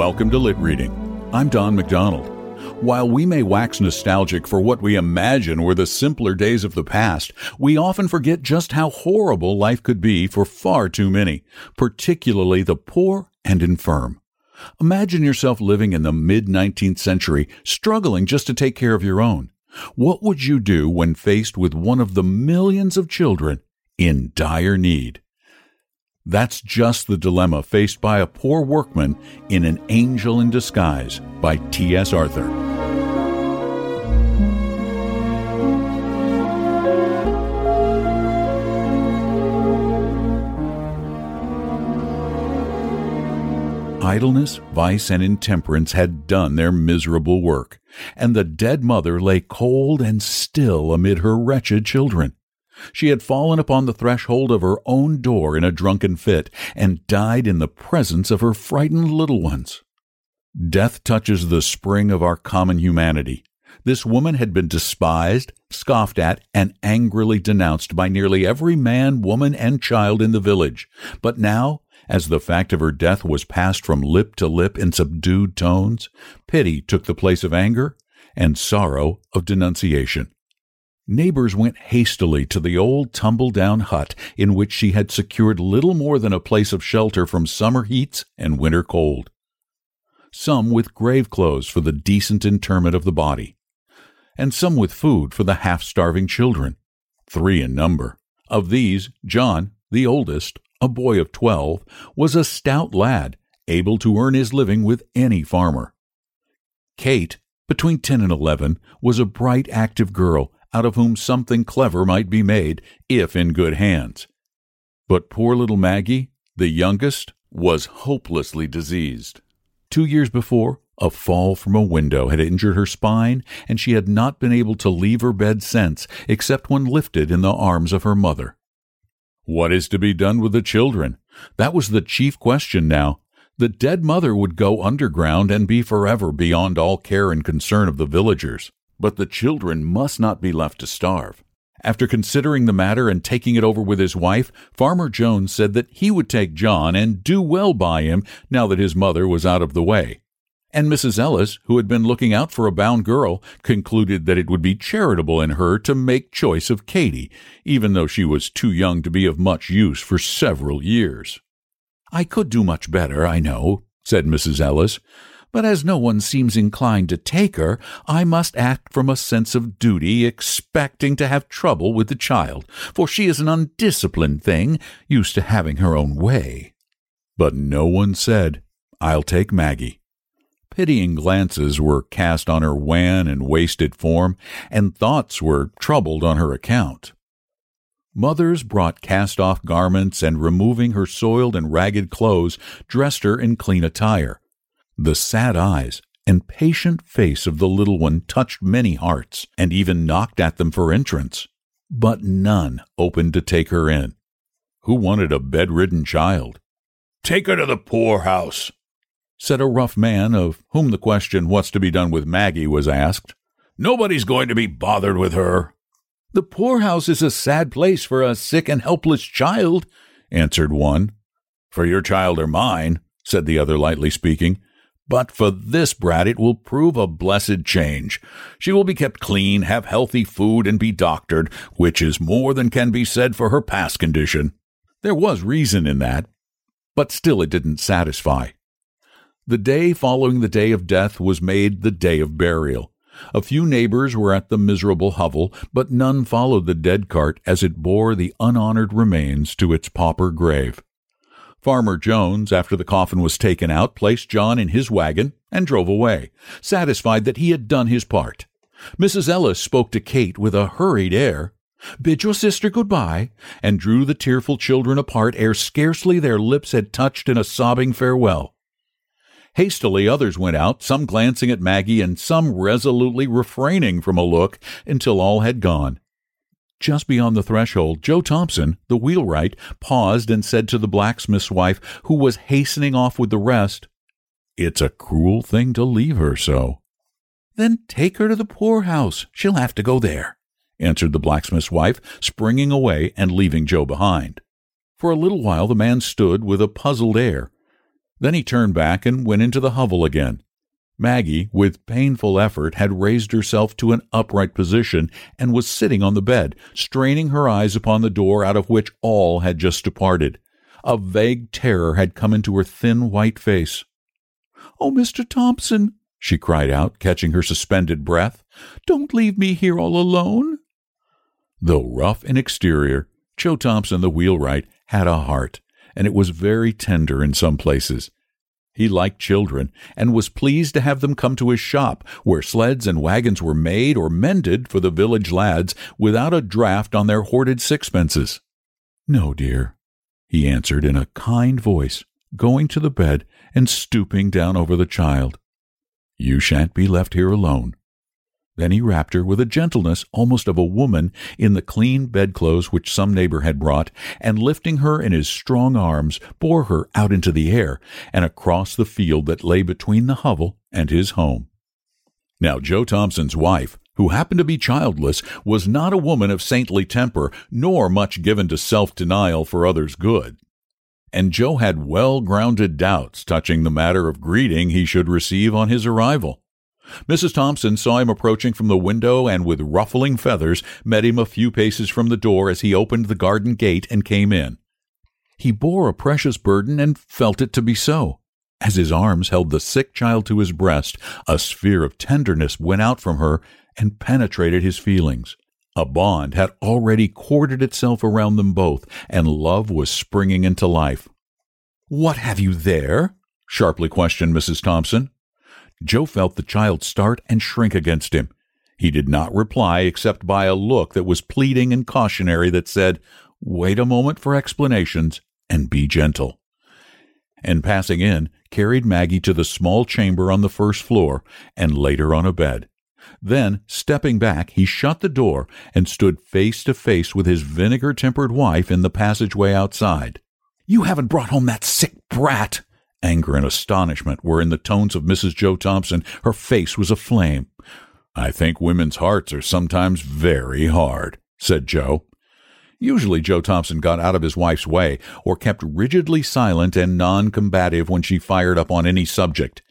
Welcome to Lit Reading. I'm Don McDonald. While we may wax nostalgic for what we imagine were the simpler days of the past, we often forget just how horrible life could be for far too many, particularly the poor and infirm. Imagine yourself living in the mid 19th century, struggling just to take care of your own. What would you do when faced with one of the millions of children in dire need? That's just the dilemma faced by a poor workman in An Angel in Disguise by T.S. Arthur. Idleness, vice, and intemperance had done their miserable work, and the dead mother lay cold and still amid her wretched children. She had fallen upon the threshold of her own door in a drunken fit, and died in the presence of her frightened little ones. Death touches the spring of our common humanity. This woman had been despised, scoffed at, and angrily denounced by nearly every man, woman, and child in the village. But now, as the fact of her death was passed from lip to lip in subdued tones, pity took the place of anger, and sorrow of denunciation. Neighbors went hastily to the old tumble down hut in which she had secured little more than a place of shelter from summer heats and winter cold. Some with grave clothes for the decent interment of the body, and some with food for the half starving children, three in number. Of these, John, the oldest, a boy of twelve, was a stout lad, able to earn his living with any farmer. Kate, between ten and eleven, was a bright, active girl out of whom something clever might be made if in good hands. But poor little Maggie, the youngest, was hopelessly diseased. Two years before, a fall from a window had injured her spine, and she had not been able to leave her bed since, except when lifted in the arms of her mother. What is to be done with the children? That was the chief question now. The dead mother would go underground and be forever beyond all care and concern of the villagers but the children must not be left to starve. After considering the matter and taking it over with his wife, Farmer Jones said that he would take John and do well by him now that his mother was out of the way. And Mrs. Ellis, who had been looking out for a bound girl, concluded that it would be charitable in her to make choice of Katy, even though she was too young to be of much use for several years. I could do much better, I know, said Mrs. Ellis, but as no one seems inclined to take her, I must act from a sense of duty, expecting to have trouble with the child, for she is an undisciplined thing, used to having her own way. But no one said, I'll take Maggie. Pitying glances were cast on her wan and wasted form, and thoughts were troubled on her account. Mothers brought cast off garments and, removing her soiled and ragged clothes, dressed her in clean attire. The sad eyes and patient face of the little one touched many hearts, and even knocked at them for entrance. But none opened to take her in. Who wanted a bedridden child? Take her to the poorhouse, said a rough man, of whom the question, What's to be done with Maggie? was asked. Nobody's going to be bothered with her. The poorhouse is a sad place for a sick and helpless child, answered one. For your child or mine, said the other, lightly speaking. But for this brat, it will prove a blessed change. She will be kept clean, have healthy food, and be doctored, which is more than can be said for her past condition. There was reason in that, but still it didn't satisfy. The day following the day of death was made the day of burial. A few neighbors were at the miserable hovel, but none followed the dead cart as it bore the unhonored remains to its pauper grave. Farmer Jones, after the coffin was taken out, placed John in his wagon and drove away, satisfied that he had done his part. Mrs. Ellis spoke to Kate with a hurried air, bid your sister good-bye, and drew the tearful children apart ere scarcely their lips had touched in a sobbing farewell. Hastily others went out, some glancing at Maggie and some resolutely refraining from a look until all had gone. Just beyond the threshold, Joe Thompson, the wheelwright, paused and said to the blacksmith's wife, who was hastening off with the rest, It's a cruel thing to leave her so. Then take her to the poorhouse. She'll have to go there, answered the blacksmith's wife, springing away and leaving Joe behind. For a little while the man stood with a puzzled air. Then he turned back and went into the hovel again. Maggie, with painful effort, had raised herself to an upright position and was sitting on the bed, straining her eyes upon the door out of which all had just departed. A vague terror had come into her thin white face. Oh, Mr. Thompson, she cried out, catching her suspended breath, don't leave me here all alone. Though rough in exterior, Joe Thompson, the wheelwright, had a heart, and it was very tender in some places. He liked children and was pleased to have them come to his shop, where sleds and wagons were made or mended for the village lads without a draft on their hoarded sixpences. No, dear, he answered in a kind voice, going to the bed and stooping down over the child. You shan't be left here alone. Then he wrapped her with a gentleness almost of a woman in the clean bedclothes which some neighbor had brought, and lifting her in his strong arms, bore her out into the air and across the field that lay between the hovel and his home. Now, Joe Thompson's wife, who happened to be childless, was not a woman of saintly temper, nor much given to self denial for others' good. And Joe had well grounded doubts touching the matter of greeting he should receive on his arrival. Mrs. Thompson saw him approaching from the window and with ruffling feathers met him a few paces from the door as he opened the garden gate and came in. He bore a precious burden and felt it to be so. As his arms held the sick child to his breast, a sphere of tenderness went out from her and penetrated his feelings. A bond had already corded itself around them both, and love was springing into life. What have you there? sharply questioned Mrs. Thompson. Joe felt the child start and shrink against him. He did not reply except by a look that was pleading and cautionary that said, Wait a moment for explanations and be gentle. And passing in, carried Maggie to the small chamber on the first floor and laid her on a bed. Then, stepping back, he shut the door and stood face to face with his vinegar tempered wife in the passageway outside. You haven't brought home that sick brat, Anger and astonishment were in the tones of Mrs. Joe Thompson. Her face was aflame. I think women's hearts are sometimes very hard, said Joe. Usually Joe Thompson got out of his wife's way or kept rigidly silent and non combative when she fired up on any subject.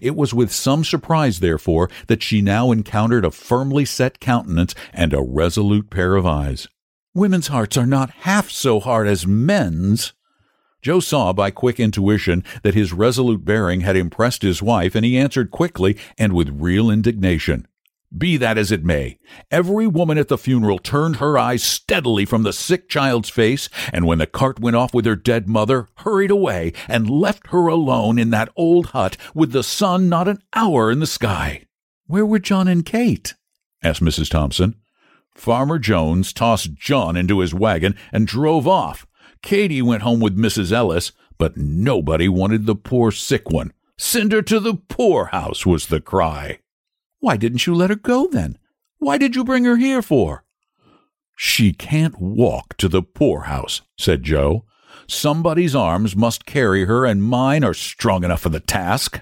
It was with some surprise, therefore, that she now encountered a firmly set countenance and a resolute pair of eyes. Women's hearts are not half so hard as men's, Joe saw by quick intuition that his resolute bearing had impressed his wife, and he answered quickly and with real indignation. Be that as it may, every woman at the funeral turned her eyes steadily from the sick child's face, and when the cart went off with her dead mother, hurried away and left her alone in that old hut with the sun not an hour in the sky. Where were John and Kate? asked Mrs. Thompson. Farmer Jones tossed John into his wagon and drove off, Katie went home with Mrs. Ellis, but nobody wanted the poor sick one. Send her to the poorhouse, was the cry. Why didn't you let her go then? Why did you bring her here for? She can't walk to the poorhouse, said Joe. Somebody's arms must carry her, and mine are strong enough for the task.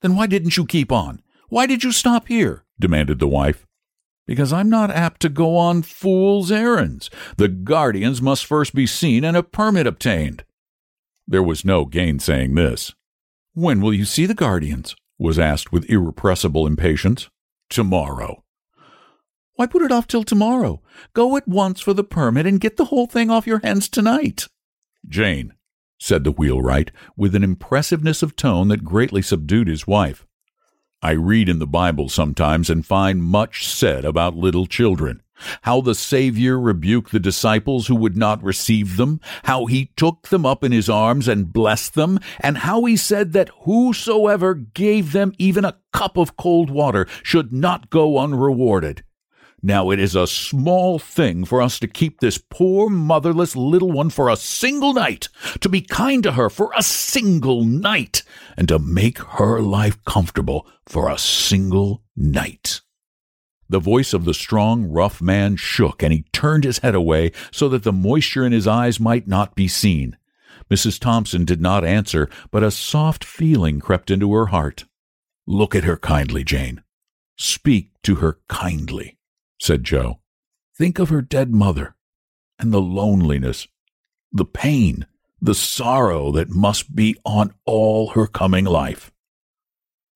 Then why didn't you keep on? Why did you stop here? demanded the wife because I'm not apt to go on fool's errands. The guardians must first be seen and a permit obtained. There was no gainsaying this. When will you see the guardians? was asked with irrepressible impatience. Tomorrow. Why put it off till tomorrow? Go at once for the permit and get the whole thing off your hands tonight. Jane, said the wheelwright, with an impressiveness of tone that greatly subdued his wife. I read in the Bible sometimes and find much said about little children. How the Savior rebuked the disciples who would not receive them, how he took them up in his arms and blessed them, and how he said that whosoever gave them even a cup of cold water should not go unrewarded. Now it is a small thing for us to keep this poor motherless little one for a single night, to be kind to her for a single night, and to make her life comfortable for a single night. The voice of the strong, rough man shook, and he turned his head away so that the moisture in his eyes might not be seen. Mrs. Thompson did not answer, but a soft feeling crept into her heart. Look at her kindly, Jane. Speak to her kindly said Joe. Think of her dead mother and the loneliness, the pain, the sorrow that must be on all her coming life.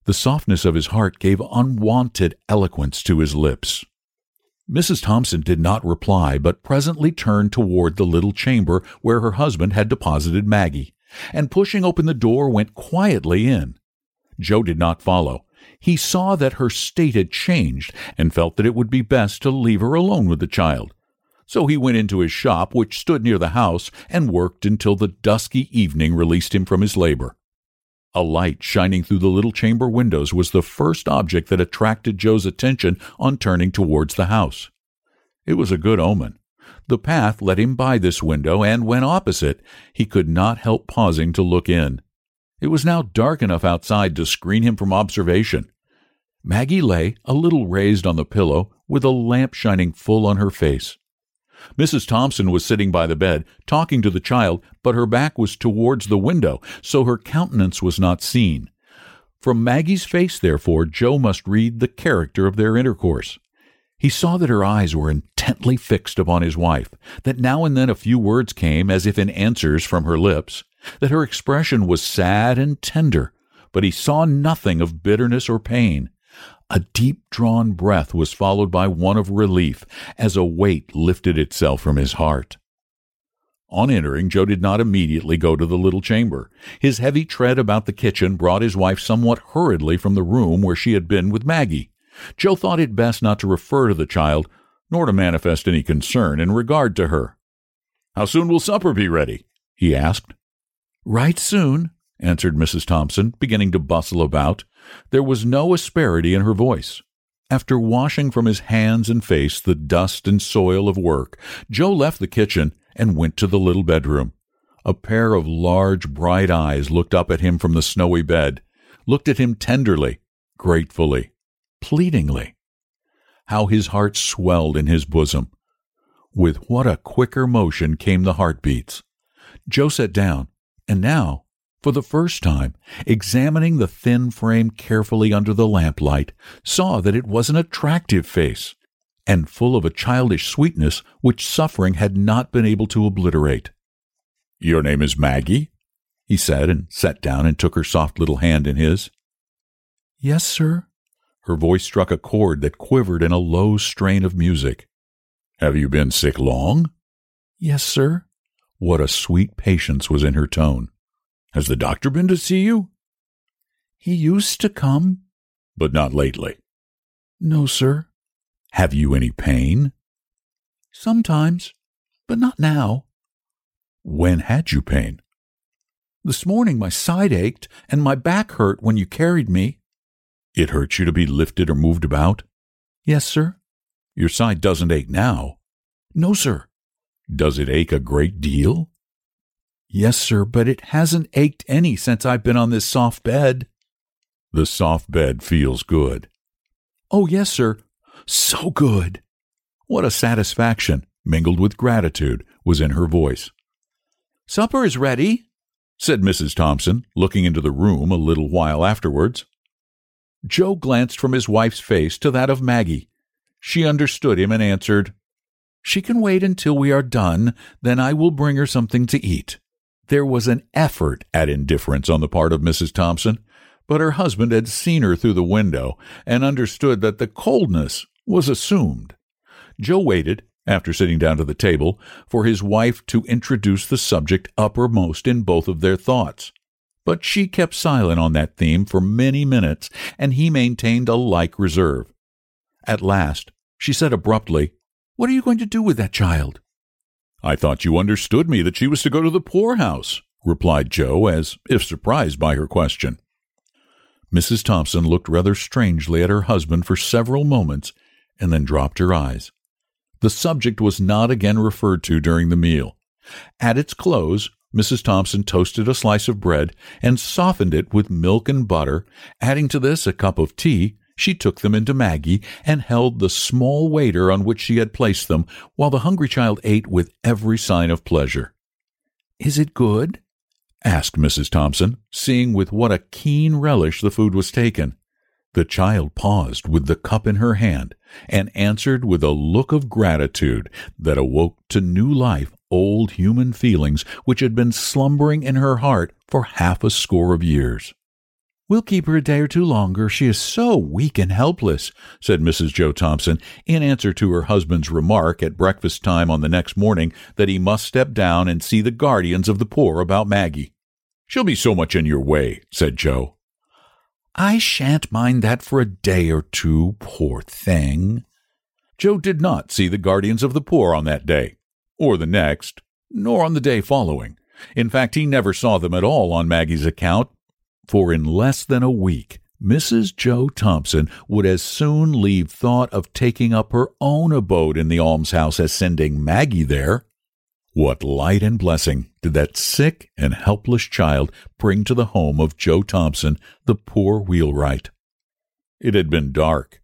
The softness of his heart gave unwonted eloquence to his lips. Mrs. Thompson did not reply, but presently turned toward the little chamber where her husband had deposited Maggie, and pushing open the door went quietly in. Joe did not follow, he saw that her state had changed and felt that it would be best to leave her alone with the child. So he went into his shop, which stood near the house, and worked until the dusky evening released him from his labor. A light shining through the little chamber windows was the first object that attracted Joe's attention on turning towards the house. It was a good omen. The path led him by this window, and when opposite, he could not help pausing to look in. It was now dark enough outside to screen him from observation. Maggie lay, a little raised on the pillow, with a lamp shining full on her face. Mrs. Thompson was sitting by the bed, talking to the child, but her back was towards the window, so her countenance was not seen. From Maggie's face, therefore, Joe must read the character of their intercourse. He saw that her eyes were intently fixed upon his wife, that now and then a few words came as if in answers from her lips, that her expression was sad and tender, but he saw nothing of bitterness or pain. A deep drawn breath was followed by one of relief as a weight lifted itself from his heart. On entering, Joe did not immediately go to the little chamber. His heavy tread about the kitchen brought his wife somewhat hurriedly from the room where she had been with Maggie. Joe thought it best not to refer to the child, nor to manifest any concern in regard to her. How soon will supper be ready? he asked. Right soon, answered Mrs. Thompson, beginning to bustle about. There was no asperity in her voice. After washing from his hands and face the dust and soil of work, Joe left the kitchen and went to the little bedroom. A pair of large, bright eyes looked up at him from the snowy bed, looked at him tenderly, gratefully, pleadingly. How his heart swelled in his bosom. With what a quicker motion came the heartbeats. Joe sat down and now, for the first time, examining the thin frame carefully under the lamplight, saw that it was an attractive face, and full of a childish sweetness which suffering had not been able to obliterate. Your name is Maggie? he said, and sat down and took her soft little hand in his. Yes, sir. Her voice struck a chord that quivered in a low strain of music. Have you been sick long? Yes, sir. What a sweet patience was in her tone. Has the doctor been to see you? He used to come. But not lately. No, sir. Have you any pain? Sometimes, but not now. When had you pain? This morning my side ached and my back hurt when you carried me. It hurts you to be lifted or moved about? Yes, sir. Your side doesn't ache now. No, sir. Does it ache a great deal? Yes, sir, but it hasn't ached any since I've been on this soft bed. The soft bed feels good. Oh, yes, sir. So good. What a satisfaction, mingled with gratitude, was in her voice. Supper is ready, said Mrs. Thompson, looking into the room a little while afterwards. Joe glanced from his wife's face to that of Maggie. She understood him and answered, she can wait until we are done, then I will bring her something to eat. There was an effort at indifference on the part of Mrs. Thompson, but her husband had seen her through the window and understood that the coldness was assumed. Joe waited, after sitting down to the table, for his wife to introduce the subject uppermost in both of their thoughts. But she kept silent on that theme for many minutes, and he maintained a like reserve. At last, she said abruptly, What are you going to do with that child? I thought you understood me that she was to go to the poorhouse, replied Joe, as if surprised by her question. Mrs. Thompson looked rather strangely at her husband for several moments and then dropped her eyes. The subject was not again referred to during the meal. At its close, Mrs. Thompson toasted a slice of bread and softened it with milk and butter. Adding to this a cup of tea, she took them into Maggie and held the small waiter on which she had placed them while the hungry child ate with every sign of pleasure. Is it good? asked Mrs. Thompson, seeing with what a keen relish the food was taken. The child paused with the cup in her hand and answered with a look of gratitude that awoke to new life old human feelings which had been slumbering in her heart for half a score of years. We'll keep her a day or two longer. She is so weak and helpless, said Mrs. Joe Thompson in answer to her husband's remark at breakfast time on the next morning that he must step down and see the guardians of the poor about Maggie. She'll be so much in your way, said Joe. I shan't mind that for a day or two, poor thing. Joe did not see the guardians of the poor on that day, or the next, nor on the day following. In fact, he never saw them at all on Maggie's account, for in less than a week, Mrs. Joe Thompson would as soon leave thought of taking up her own abode in the almshouse as sending Maggie there. What light and blessing did that sick and helpless child bring to the home of Joe Thompson, the poor wheelwright? It had been dark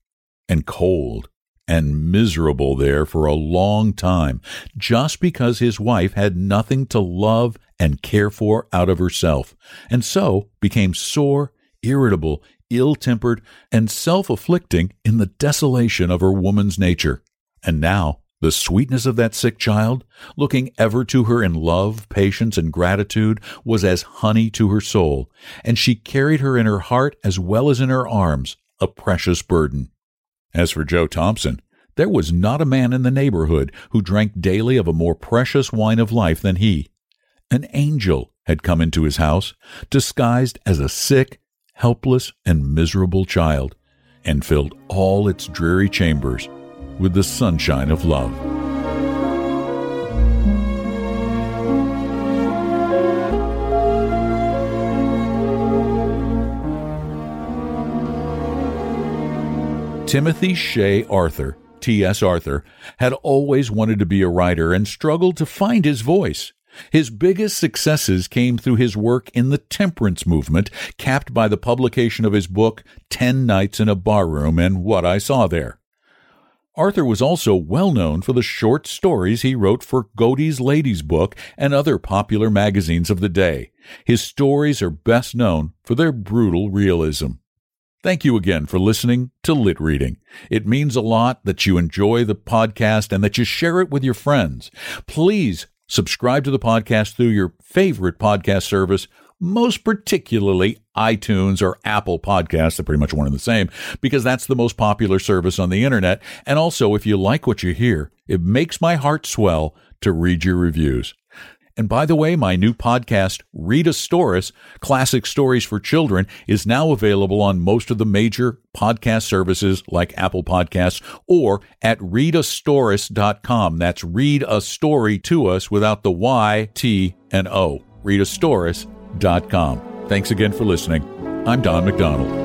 and cold and miserable there for a long time, just because his wife had nothing to love and care for out of herself, and so became sore, irritable, ill tempered, and self afflicting in the desolation of her woman's nature. And now the sweetness of that sick child, looking ever to her in love, patience, and gratitude, was as honey to her soul, and she carried her in her heart as well as in her arms, a precious burden. As for Joe Thompson, there was not a man in the neighborhood who drank daily of a more precious wine of life than he. An angel had come into his house, disguised as a sick, helpless, and miserable child, and filled all its dreary chambers with the sunshine of love. Timothy Shay Arthur, T.S. Arthur, had always wanted to be a writer and struggled to find his voice. His biggest successes came through his work in the temperance movement, capped by the publication of his book, Ten Nights in a Barroom and What I Saw There. Arthur was also well known for the short stories he wrote for Godey's Lady's Book and other popular magazines of the day. His stories are best known for their brutal realism. Thank you again for listening to Lit Reading. It means a lot that you enjoy the podcast and that you share it with your friends. Please subscribe to the podcast through your favorite podcast service most particularly iTunes or Apple Podcasts. They're pretty much one and the same because that's the most popular service on the internet. And also, if you like what you hear, it makes my heart swell to read your reviews. And by the way, my new podcast, Read a Storus, Classic Stories for Children, is now available on most of the major podcast services like Apple Podcasts or at readastorus.com. That's read a story to us without the Y, T, and O. Readastorus.com. Thanks again for listening. I'm Don McDonald.